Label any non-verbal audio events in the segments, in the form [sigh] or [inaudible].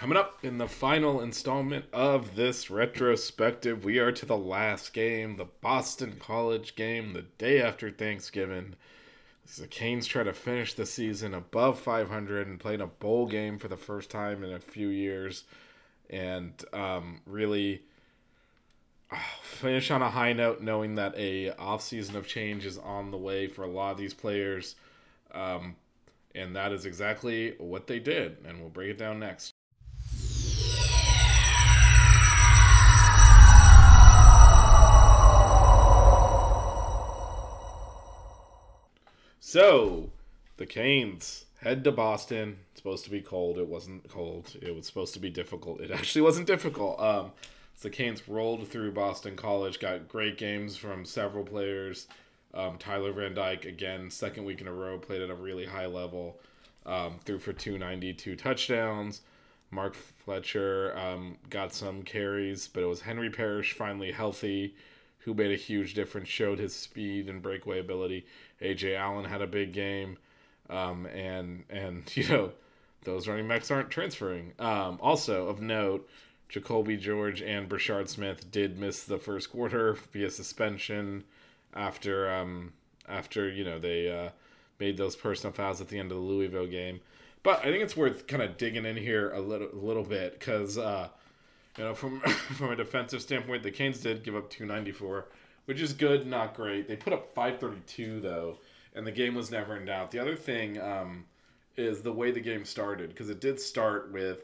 Coming up in the final installment of this retrospective, we are to the last game, the Boston College game, the day after Thanksgiving. The Canes try to finish the season above 500 and playing a bowl game for the first time in a few years, and um, really uh, finish on a high note, knowing that a off season of change is on the way for a lot of these players, um, and that is exactly what they did. And we'll break it down next. So, the Canes head to Boston. It's supposed to be cold. It wasn't cold. It was supposed to be difficult. It actually wasn't difficult. Um, so the Canes rolled through Boston College, got great games from several players. Um, Tyler Van Dyke, again, second week in a row, played at a really high level. Um, threw for 292 touchdowns. Mark Fletcher um, got some carries, but it was Henry Parrish finally healthy, who made a huge difference, showed his speed and breakaway ability. Ajay Allen had a big game, um, and and [laughs] you know those running backs aren't transferring. Um, also of note, Jacoby George and Brashard Smith did miss the first quarter [laughs] via suspension after um, after you know they uh, made those personal fouls at the end of the Louisville game. But I think it's worth kind of digging in here a little, a little bit because, uh, you know, from [laughs] from a defensive standpoint, the Canes did give up 294, which is good, not great. They put up 532 though, and the game was never in doubt. The other thing um, is the way the game started because it did start with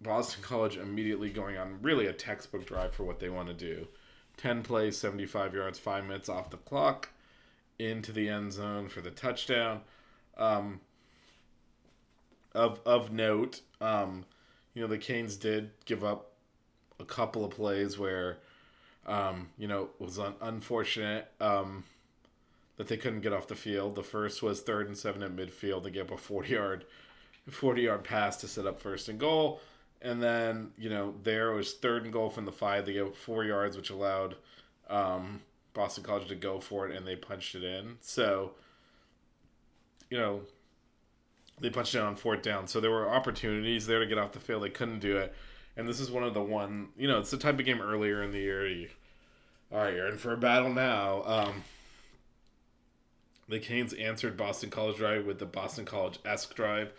Boston College immediately going on really a textbook drive for what they want to do. 10 plays, 75 yards, five minutes off the clock, into the end zone for the touchdown. Um, of of note, um, you know, the Canes did give up a couple of plays where, um, you know, it was un- unfortunate um, that they couldn't get off the field. The first was third and seven at midfield. They gave a forty yard, forty yard pass to set up first and goal, and then you know there was third and goal from the five. They gave four yards, which allowed um, Boston College to go for it, and they punched it in. So, you know, they punched it on fourth down. So there were opportunities there to get off the field. They couldn't do it. And this is one of the one, you know, it's the type of game earlier in the year. You, all right, you're in for a battle now. Um, the Canes answered Boston College drive with the Boston College esque drive.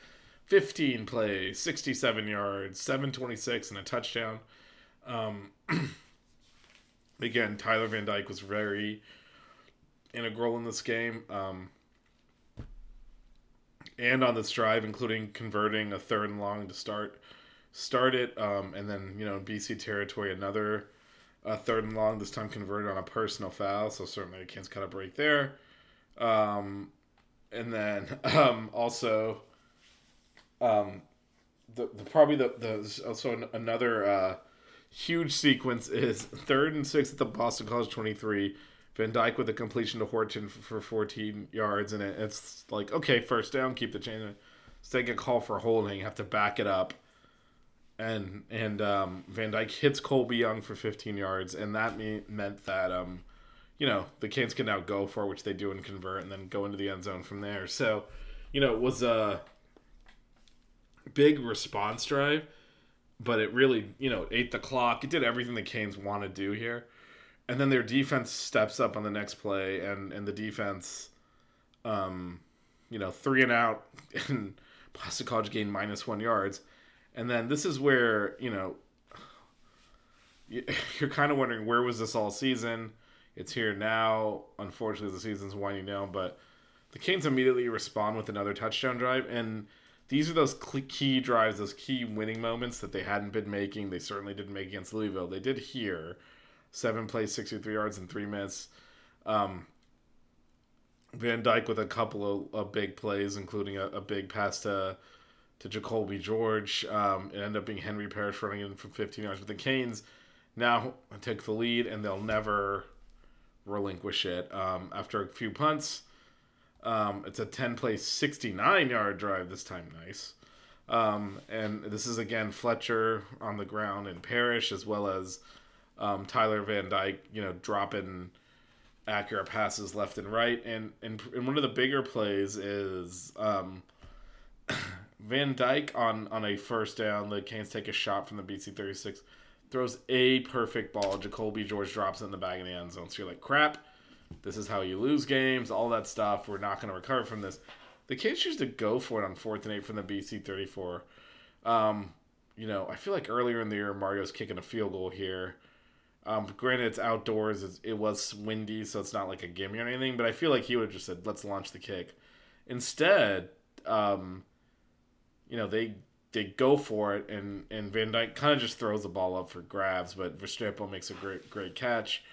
15 plays, 67 yards, 726, and a touchdown. Um, [clears throat] again, Tyler Van Dyke was very integral in this game. Um, and on this drive, including converting a third and long to start start it, um, and then you know BC territory another uh, third and long. This time converted on a personal foul, so certainly the Canes cut a break there. Um, and then [laughs] um, also, um, the, the probably the the also another uh, huge sequence is [laughs] third and six at the Boston College twenty three. Van Dyke with a completion to Horton for 14 yards, and it, it's like, okay, first down, keep the chain. Instead, get call for holding, have to back it up, and and um, Van Dyke hits Colbie Young for 15 yards, and that me- meant that um, you know the Canes can now go for which they do and convert, and then go into the end zone from there. So, you know, it was a big response drive, but it really you know ate the clock. It did everything the Canes want to do here and then their defense steps up on the next play, and and the defense, um, you know, three and out, [laughs] and Boston College gained minus one yards, and then this is where you know [laughs] you're kind of wondering where was this all season. It's here now. Unfortunately, the season's winding down, but the Canes immediately respond with another touchdown drive, and these are those key drives, those key winning moments that they hadn't been making. They certainly didn't make against Louisville. They did here seven plays, 63 yards in three minutes. Um, Van Dyke with a couple of, of big plays, including a, a, big pass to to Jacoby George. Um, it ended up being Henry Parrish running in from 15 yards, but the Canes now take the lead and they'll never relinquish it. Um, after a few punts, um, it's a 10 play, 69 yard drive this time. Nice. Um, and this is again Fletcher on the ground and Parrish, as well as um, Tyler Van Dyke, you know, dropping accurate passes left and right. And, and, and one of the bigger plays is um, Van Dyke on, on a first down. The Canes take a shot from the BC 36, throws a perfect ball. Jacoby George drops it in the bag in the end zone. So you're like, crap, this is how you lose games, all that stuff. We're not going to recover from this. The Canes choose to go for it on fourth and eight from the BC 34. Um, you know, I feel like earlier in the year, Mario's kicking a field goal here. Um, granted, it's outdoors. It's, it was windy, so it's not like a gimme or anything. But I feel like he would have just said, "Let's launch the kick." Instead, um, you know, they they go for it, and and Van Dyke kind of just throws the ball up for grabs, but Restrepo makes a great great catch,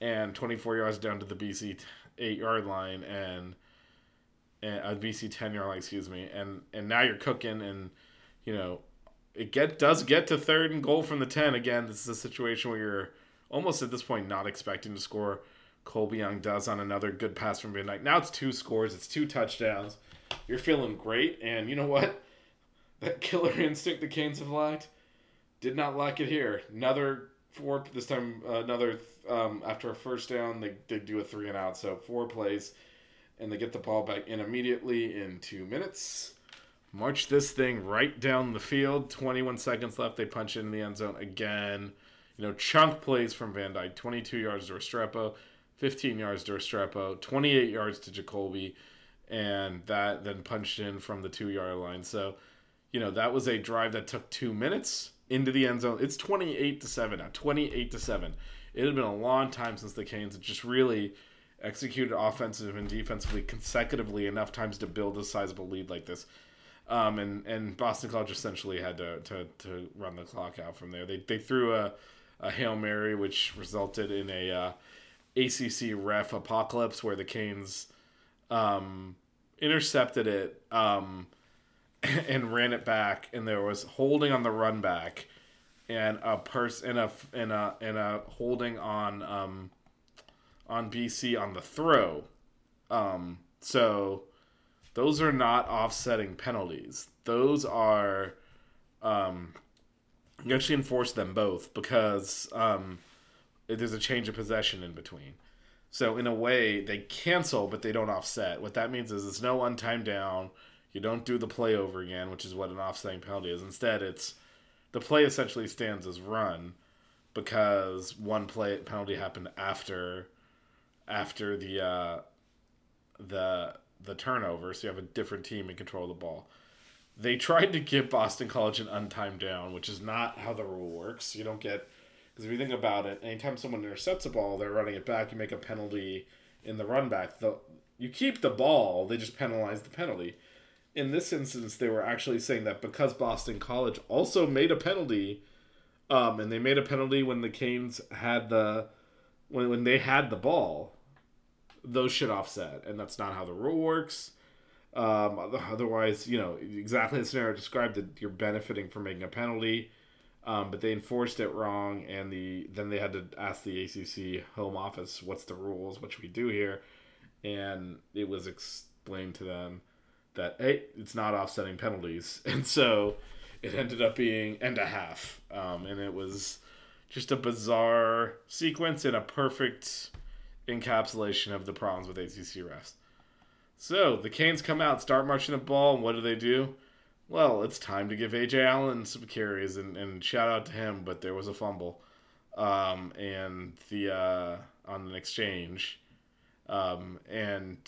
and 24 yards down to the BC eight yard line, and a uh, BC 10 yard line, excuse me, and and now you're cooking, and you know, it get does get to third and goal from the 10 again. This is a situation where you're almost at this point not expecting to score. Colbie Young does on another good pass from Van Dyke. Now it's two scores, it's two touchdowns. You're feeling great, and you know what? That killer [laughs] instinct the Canes have lacked did not lack it here. Another four this time, uh, another um, after a first down, they they do a three and out, so four plays, and they get the ball back in immediately in two minutes. March this thing right down the field. 21 seconds left. They punch it in the end zone again. You know, chunk plays from Van Dyke. 22 yards to Restrepo, 15 yards to Restrepo, 28 yards to Jacoby, and that then punched in from the two yard line. So, you know, that was a drive that took two minutes into the end zone. It's 28 to 7 now. 28 to 7. It had been a long time since the Canes had just really executed offensive and defensively consecutively enough times to build a sizable lead like this. Um, and, and Boston College essentially had to, to, to run the clock out from there. They, they threw a, a Hail Mary, which resulted in a uh, ACC ref apocalypse where the Canes um, intercepted it um, [coughs] and ran it back, and there was holding on the run back and a person and a and a and a holding on um, on BC on the throw. Um, so those are not offsetting penalties. Those are um, you actually enforce them both because um, there's a change of possession in between. So in a way, they cancel, but they don't offset. What that means is it's no untimed down. You don't do the play over again, which is what an offsetting penalty is. Instead, it's the play essentially stands as run because one play penalty happened after after the uh, the the turnover, so you have a different team in control of the ball. They tried to give Boston College an untimed down, which is not how the rule works. You don't get because if you think about it, anytime someone intercepts a ball, they're running it back. You make a penalty in the run back. The you keep the ball, they just penalize the penalty. In this instance, they were actually saying that because Boston College also made a penalty, um, and they made a penalty when the Canes had the when when they had the ball, those should offset, and that's not how the rule works. Um, otherwise, you know, exactly the scenario described that you're benefiting from making a penalty, um, but they enforced it wrong, and the then they had to ask the ACC home office, "What's the rules? What should we do here?" And it was explained to them that hey, it's not offsetting penalties, [laughs] and so it ended up being and a half, um, and it was just a bizarre sequence and a perfect encapsulation of the problems with ACC refs. So the Canes come out, start marching the ball, and what do they do? Well, it's time to give Ajay Allen some carries, and, and shout out to him. But there was a fumble, um, and the uh, on an exchange, um, and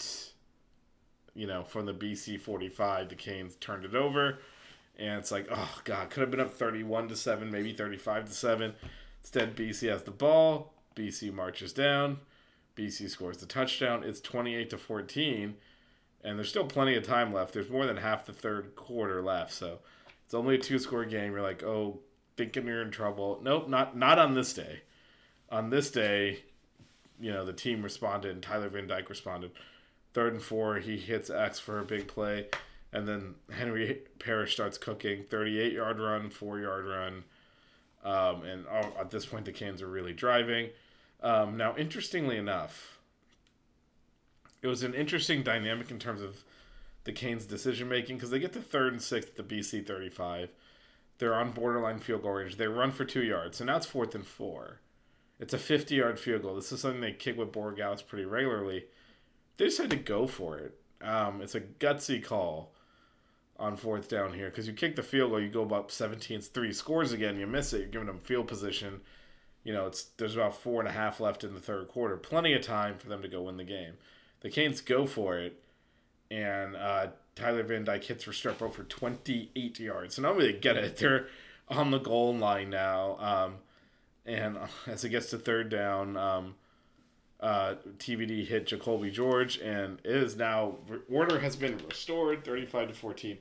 you know from the BC forty five, the Canes turned it over, and it's like oh god, could have been up thirty one to seven, maybe thirty five to seven. Instead, BC has the ball. BC marches down. BC scores the touchdown. It's 28 to 14, and there's still plenty of time left. There's more than half the third quarter left, so it's only a two-score game. You're like, oh, thinking you're in trouble. Nope, not not on this day. On this day, you know, the team responded, and Tyler Van Dyke responded. Third and four, he hits X for a big play. And then Henry Parrish starts cooking 38 yard run, four yard run. Um, and oh, at this point, the Canes are really driving. Um, now, interestingly enough, it was an interesting dynamic in terms of the Canes' decision making because they get to third and sixth at the BC 35. They're on borderline field goal range. They run for two yards. So now it's fourth and four. It's a 50 yard field goal. This is something they kick with Borregales pretty regularly. They just had to go for it. Um, it's a gutsy call on fourth down here because you kick the field goal, you go about 17 3 scores again, you miss it, you're giving them field position. You know, it's there's about four and a half left in the third quarter. Plenty of time for them to go win the game. The Canes go for it, and uh, Tyler Van Dyke hits Restrepo for 28 yards. So now they get it. They're on the goal line now. Um, and [laughs] as it gets to third down, um, uh, TVD hit Jacoby George, and is now order has been restored, thirty-five to fourteen.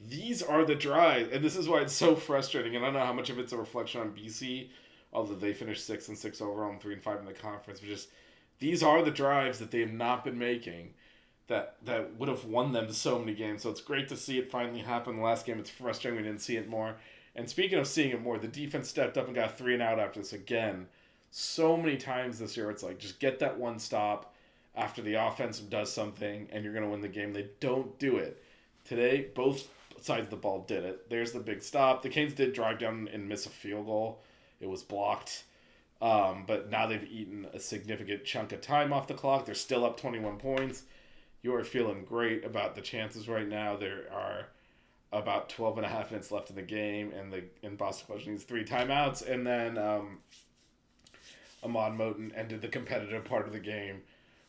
These are the drives, and this is why it's so frustrating. And I don't know how much of it's a reflection on BC, although they finished six and six overall and three and five in the conference. But just these are the drives that they have not been making that that would have won them so many games. So it's great to see it finally happen. The last game, it's frustrating we didn't see it more. And speaking of seeing it more, the defense stepped up and got three and out after this again so many times this year. It's like just get that one stop after the offense does something and you're going to win the game. They don't do it. Today, both sides of the ball did it. There's the big stop. The Canes did drive down and miss a field goal. It was blocked. Um, but now they've eaten a significant chunk of time off the clock. They're still up 21 points. You are feeling great about the chances right now. There are about 12 and a half minutes left in the game, and the and Boston College needs three timeouts. And then um, Ahmad Moten ended the competitive part of the game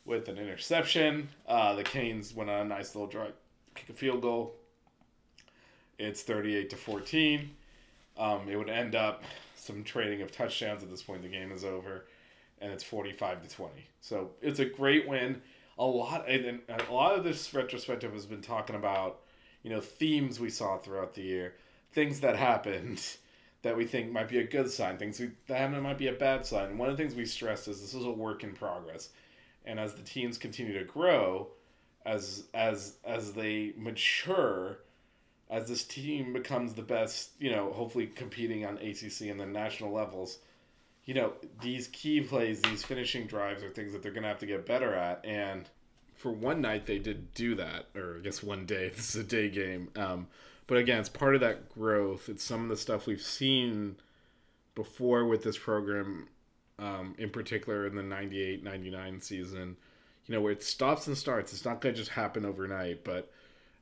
with an interception. Uh, the Canes went on a nice little drive, kick a field goal. It's 38 to 14. Um, it would end up some trading of touchdowns at this point. The game is over, and it's 45 to 20. So it's a great win. A lot and a lot of this retrospective has been talking about, you know, themes we saw throughout the year, things that happened that we think might be a good sign, things we, that might be a bad sign. one of the things we stressed is this is a work in progress, and as the teams continue to grow, as as as they mature, as this team becomes the best, you know, hopefully competing on ACC and the national levels, you know, these key plays, these finishing drives are things that they're going to have to get better at. And for one night, they did do that, or I guess one day. [laughs] This is a day game. Um, but again, it's part of that growth. It's some of the stuff we've seen before with this program, um, in particular in the 98 99 season, you know, where it stops and starts. It's not going to just happen overnight, but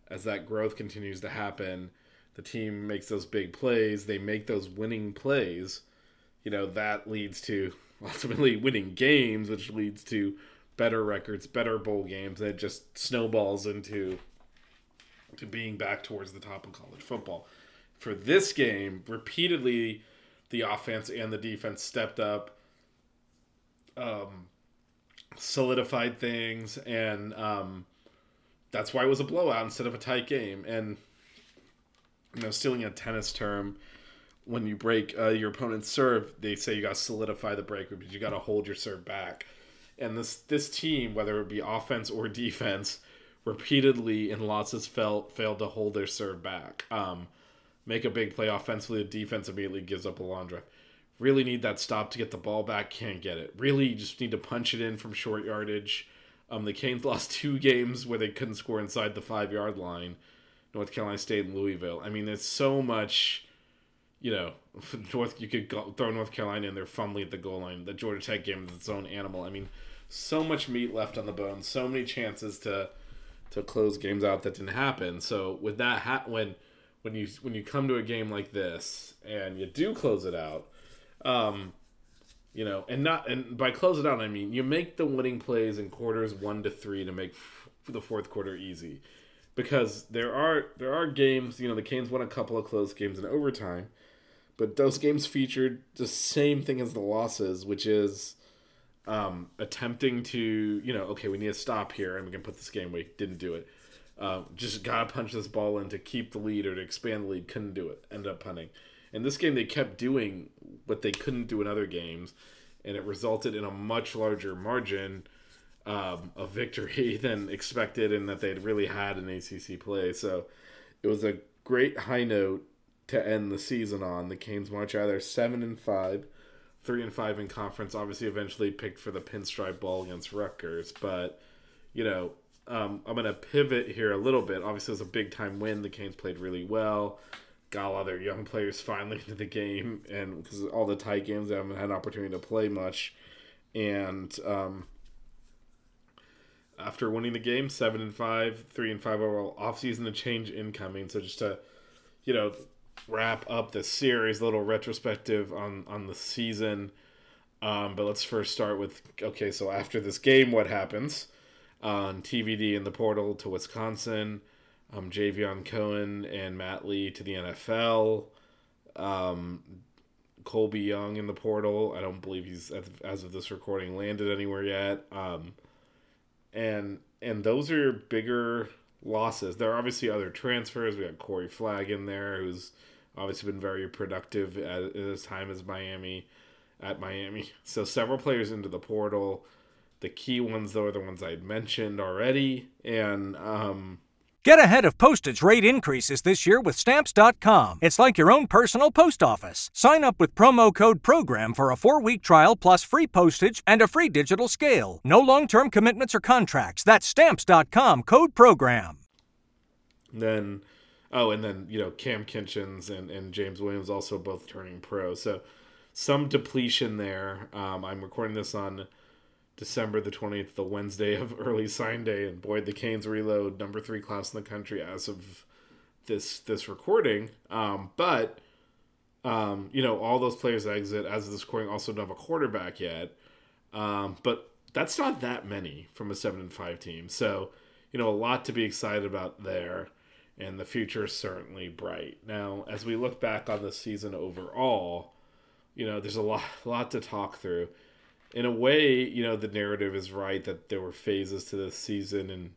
as that growth continues to happen, the team makes those big plays, they make those winning plays, you know, that leads to [laughs] ultimately winning games, which leads to better records, better bowl games, and it just snowballs into to being back towards the top of college football. For this game, repeatedly, the offense and the defense stepped up, um, solidified things, and um, that's why it was a blowout instead of a tight game. And you know, stealing a tennis term, when you break uh, your opponent's serve, they say you got to solidify the break, because you got to hold your serve back. And this this team, whether it be offense or defense, repeatedly in losses felt failed to hold their serve back. Um, make a big play offensively, the defense immediately gives up a long drive. Really need that stop to get the ball back, can't get it. Really just need to punch it in from short yardage. Um, the Canes [laughs] lost two games where they couldn't score inside the five yard line. North Carolina State and Louisville. I mean, there's so much, you know, [laughs] North. You could go, throw North Carolina in there fumbling at the goal line. The Georgia Tech game is its own animal. I mean, so much meat left on the bone. So many chances to to close games out that didn't happen. So with that ha- when when you when you come to a game like this and you do close it out, um, you know, and not and by close it out I mean you make the winning plays in quarters one to three to make f- the fourth quarter easy, because there are there are games you know the Canes won a couple of close games in overtime, but those games featured the same thing as the losses, which is um, attempting to, you know, okay, we need to stop here and we can put this game away. Didn't do it. Uh, just gotta punch this ball in to keep the lead or to expand the lead. Couldn't do it. Ended up punting. In this game, they kept doing what they couldn't do in other games, and it resulted in a much larger margin um, a victory [laughs] than expected, and that they'd really had an ACC play. So it was a great high note to end the season on. The Canes march out there seven and five, three and five in conference. Obviously, eventually picked for the Pinstripe Bowl against Rutgers, but you know. Um, I'm going to pivot here a little bit. Obviously, it was a big time win. The Canes played really well got a lot of their young players [laughs] finally into the game, and because all the tight games, they haven't had an opportunity to play much. And um, after winning the game, seven and five, three and five overall, offseason a change incoming. So just to, you know, wrap up the series, little retrospective on on the season. Um, but let's first start with okay. So after this game, what happens? On TVD in the portal to Wisconsin um, Javion Cohen and Matt Lee to the NFL. Um, Colbie Young in the portal. I don't believe he's as of this recording landed anywhere yet. Um, and and those are bigger losses. There are obviously other transfers. We got Corey Flagg in there, who's obviously been very productive at, his time as Miami at Miami. [laughs] So several players into the portal. The key ones though are the ones I mentioned already, and um, Get ahead of postage rate increases this year with Stamps.com. It's like your own personal post office. Sign up with promo code PROGRAM for a four week trial plus free postage and a free digital scale. No long term commitments or contracts. That's Stamps.com code PROGRAM. Then, oh, and then, you know, Cam Kinchens and, and James Williams also both turning pro. So some depletion there. Um, I'm recording this on December the 20th, the Wednesday of [laughs] early sign day, and boy, the Canes reload number three class in the country as of this this recording. Um, but um, you know, all those players exit as of this recording also don't have a quarterback yet. Um, but that's not that many from a seven and five team. So, you know, a lot to be excited about there, and the future is certainly bright. Now, as we look back on the season overall, you know, there's a lot, a [laughs] lot to talk through in a way, you know, the narrative is right that there were phases to this season, and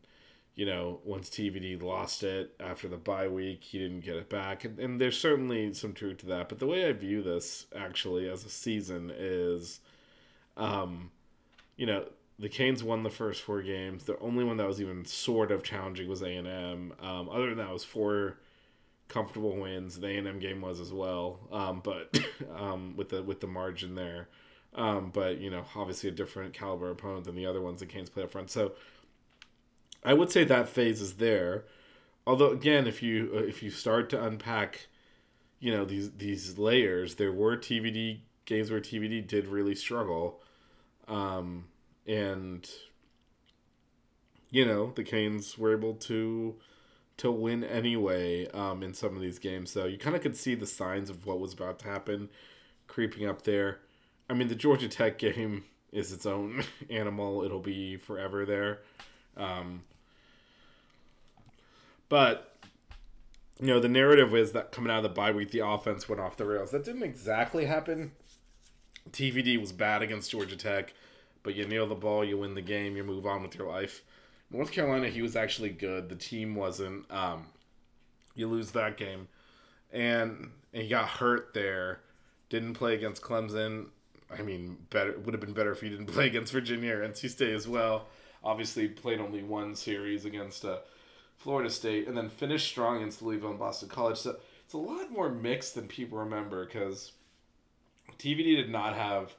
you know, once TVD lost it after the bye week, he didn't get it back, and, and there's certainly some truth to that. But the way I view this actually as a season is, um, you know, the Canes won the first four games. The only one that was even sort of challenging was A and M. Um, other than that, was four comfortable wins. The A and M game was as well, um, but [coughs] um, with the with the margin there. Um, but you know, obviously a different caliber opponent than the other ones the Canes play up front. So I would say that phase is there. Although again, if you uh, if you start to unpack, you know these these layers, there were TVD games where TVD did really struggle, um, and you know the Canes were able to to win anyway um, in some of these games. So you kind of could see the signs of what was about to happen creeping up there. I mean, the Georgia Tech game [laughs] is its own [laughs] animal. It'll be forever there. Um, but you know, the narrative is that coming out of the bye week, the offense went off the rails. That didn't exactly happen. TVD was bad against Georgia Tech, but you nail the ball, you win the game, you move on with your life. North Carolina, he was actually good. The team wasn't. Um, you lose that game, and, and he got hurt there. Didn't play against Clemson. I mean, better would have been better if he didn't [laughs] play against Virginia or NC State as well. Obviously, played only one series against uh, Florida State, and then finished strong against Louisville and Boston College. So it's a lot more mixed than people remember because TVD did not have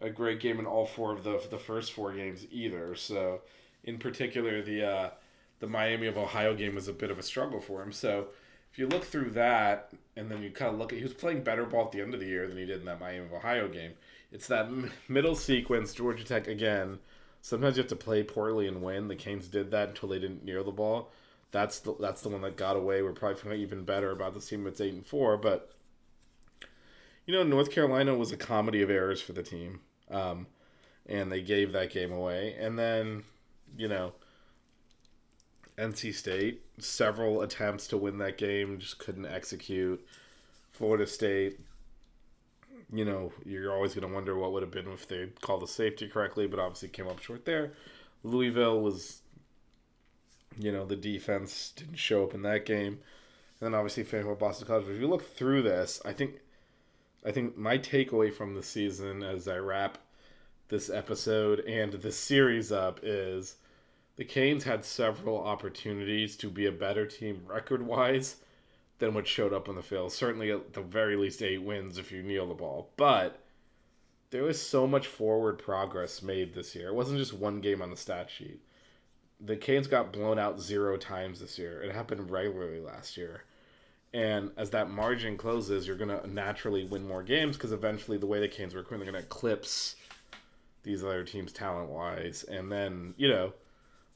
a great game in all four of the the first four games either. So, in particular, the uh, the Miami of Ohio game was a bit of a struggle for him. So, if you look through that, and then you kind of look at he was playing better ball at the end of the year than he did in that Miami of Ohio game. It's that m- middle sequence, Georgia Tech again. Sometimes you have to play poorly and win. The Canes did that until they didn't near the ball. That's the that's the one that got away. We're probably feeling even better about the team. It's eight and four, but you know North Carolina was a comedy of errors for the team, um, and they gave that game away. And then you know NC State several attempts to win that game just couldn't execute. Florida State you know, you're always going to wonder what would have been if they called the safety correctly, but obviously came up short there. Louisville was, you know, the defense didn't show up in that game. And then obviously Fayetteville, Boston College. But if you look through this, I think, I think my takeaway from the season as I wrap this episode and this series up is the Canes had several opportunities to be a better team record wise than what showed up on the field. Certainly, at the very least, eight wins if you kneel the ball. But there was so much forward progress made this year. It wasn't just one game on the stat sheet. The Canes got blown out zero times this year. It happened regularly last year. And as that margin closes, you're going to naturally win more games because eventually the way the Canes work, they're going to eclipse these other teams talent wise. And then, you know,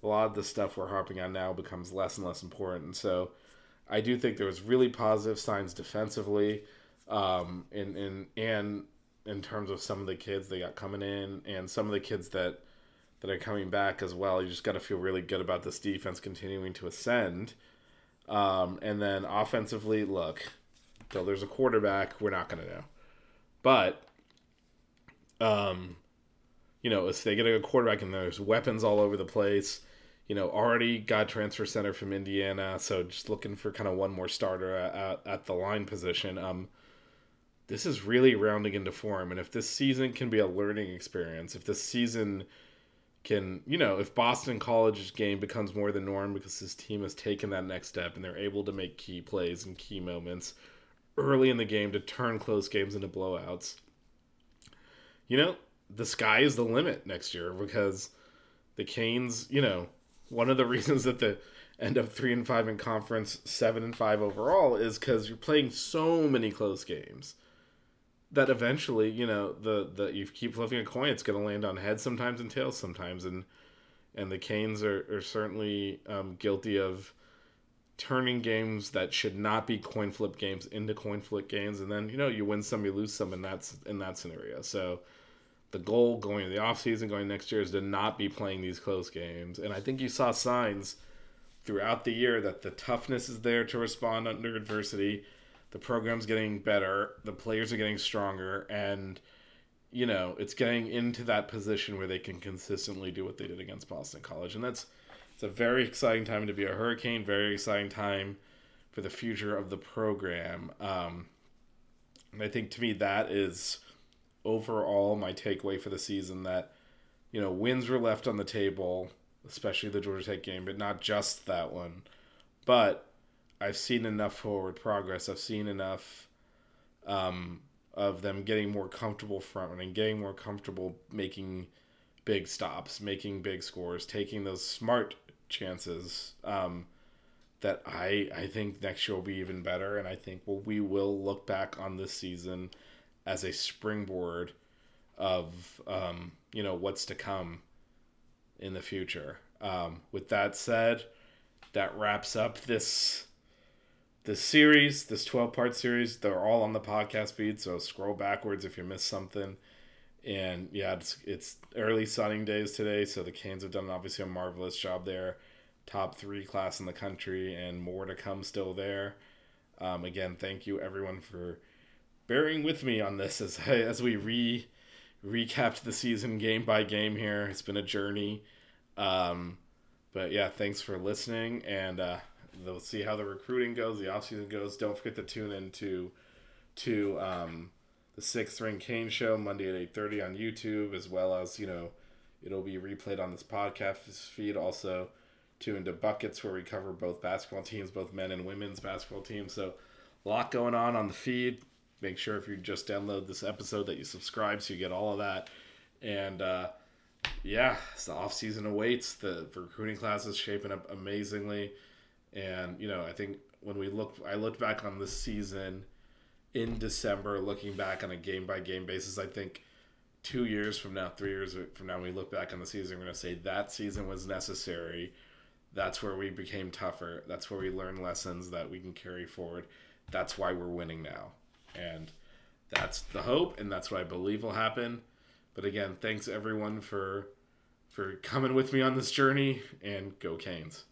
a lot of the stuff we're harping on now becomes less and less important. And So I do think there was really positive signs defensively. Um, in, in, and in terms of some of the kids they got coming in and some of the kids that that are coming back as well. You just got to feel really good about this defense continuing to ascend. Um, and then offensively, look, until there's a quarterback, we're not going to know. But, um, you know, if they get a quarterback and there's weapons all over the place, you know, already got transfer center from Indiana, so just looking for kind of one more starter at, at the line position. Um, this is really rounding into form. And if this season can be a learning experience, if this season can, you know, if Boston College's game becomes more the norm because his team has taken that next step and they're able to make key plays and key moments early in the game to turn close games into blowouts, you know, the sky is the limit next year because the Canes, you know, one of the [laughs] reasons that the end up three and five in conference, seven and five overall, is because you're playing so many close games that eventually, you know, the the you keep flipping a coin, it's going to land on heads sometimes and tails sometimes, and and the Canes are, are certainly um, guilty of turning games that should not be coin flip games into coin flip games, and then you know you win some, you lose some, and that's in that scenario. So the goal going to the offseason, going next year, is to not be playing these close games, and I think you saw signs throughout the year that the toughness is there to respond under adversity the program's getting better, the players are getting stronger, and you know it's getting into that position where they can consistently do what they did against Boston College, and that's it's a very exciting time to be a Hurricane. Very exciting time for the future of the program. Um, and I think to me that is overall my takeaway for the season that you know wins were left on the table, especially the Georgia Tech game, but not just that one, but I've seen enough forward progress. I've seen enough um, of them getting more comfortable front running, getting more comfortable making big stops, making big scores, taking those smart chances. Um, that I I think next year will be even better, and I think well we will look back on this season as a springboard of um, you know what's to come in the future. Um, with that said, that wraps up this this series, this 12 part series, they're all on the podcast feed. So scroll backwards if you missed something. And yeah, it's, it's early sunning days today. So the Canes have done obviously a marvelous job there. Top three class in the country and more to come still there. Um, again, thank you everyone for bearing with me on this as, as we re recapped the season game by game here. It's been a journey. Um, but yeah, thanks for listening and, uh, they'll see how the recruiting goes, the offseason goes. Don't forget to tune in to to um, the Sixth Ring Cane Show Monday at eight thirty on YouTube, as well as you know it'll be replayed on this podcast feed. Also, tune into Buckets where we cover both basketball teams, both men and women's basketball teams. So a lot going on on the feed. Make sure if you just download this episode that you subscribe so you get all of that. And uh, yeah, it's the off season awaits. The recruiting class is shaping up amazingly. And you know, I think when we look, I looked back on this season in December, looking back on a game by game basis. I think two years from now, three years from now, we look back on the season, we're going to say that season was necessary. That's where we became tougher. That's where we learned lessons that we can carry forward. That's why we're winning now. And that's the hope, and that's what I believe will happen. But again, thanks everyone for for coming with me on this journey and go Canes.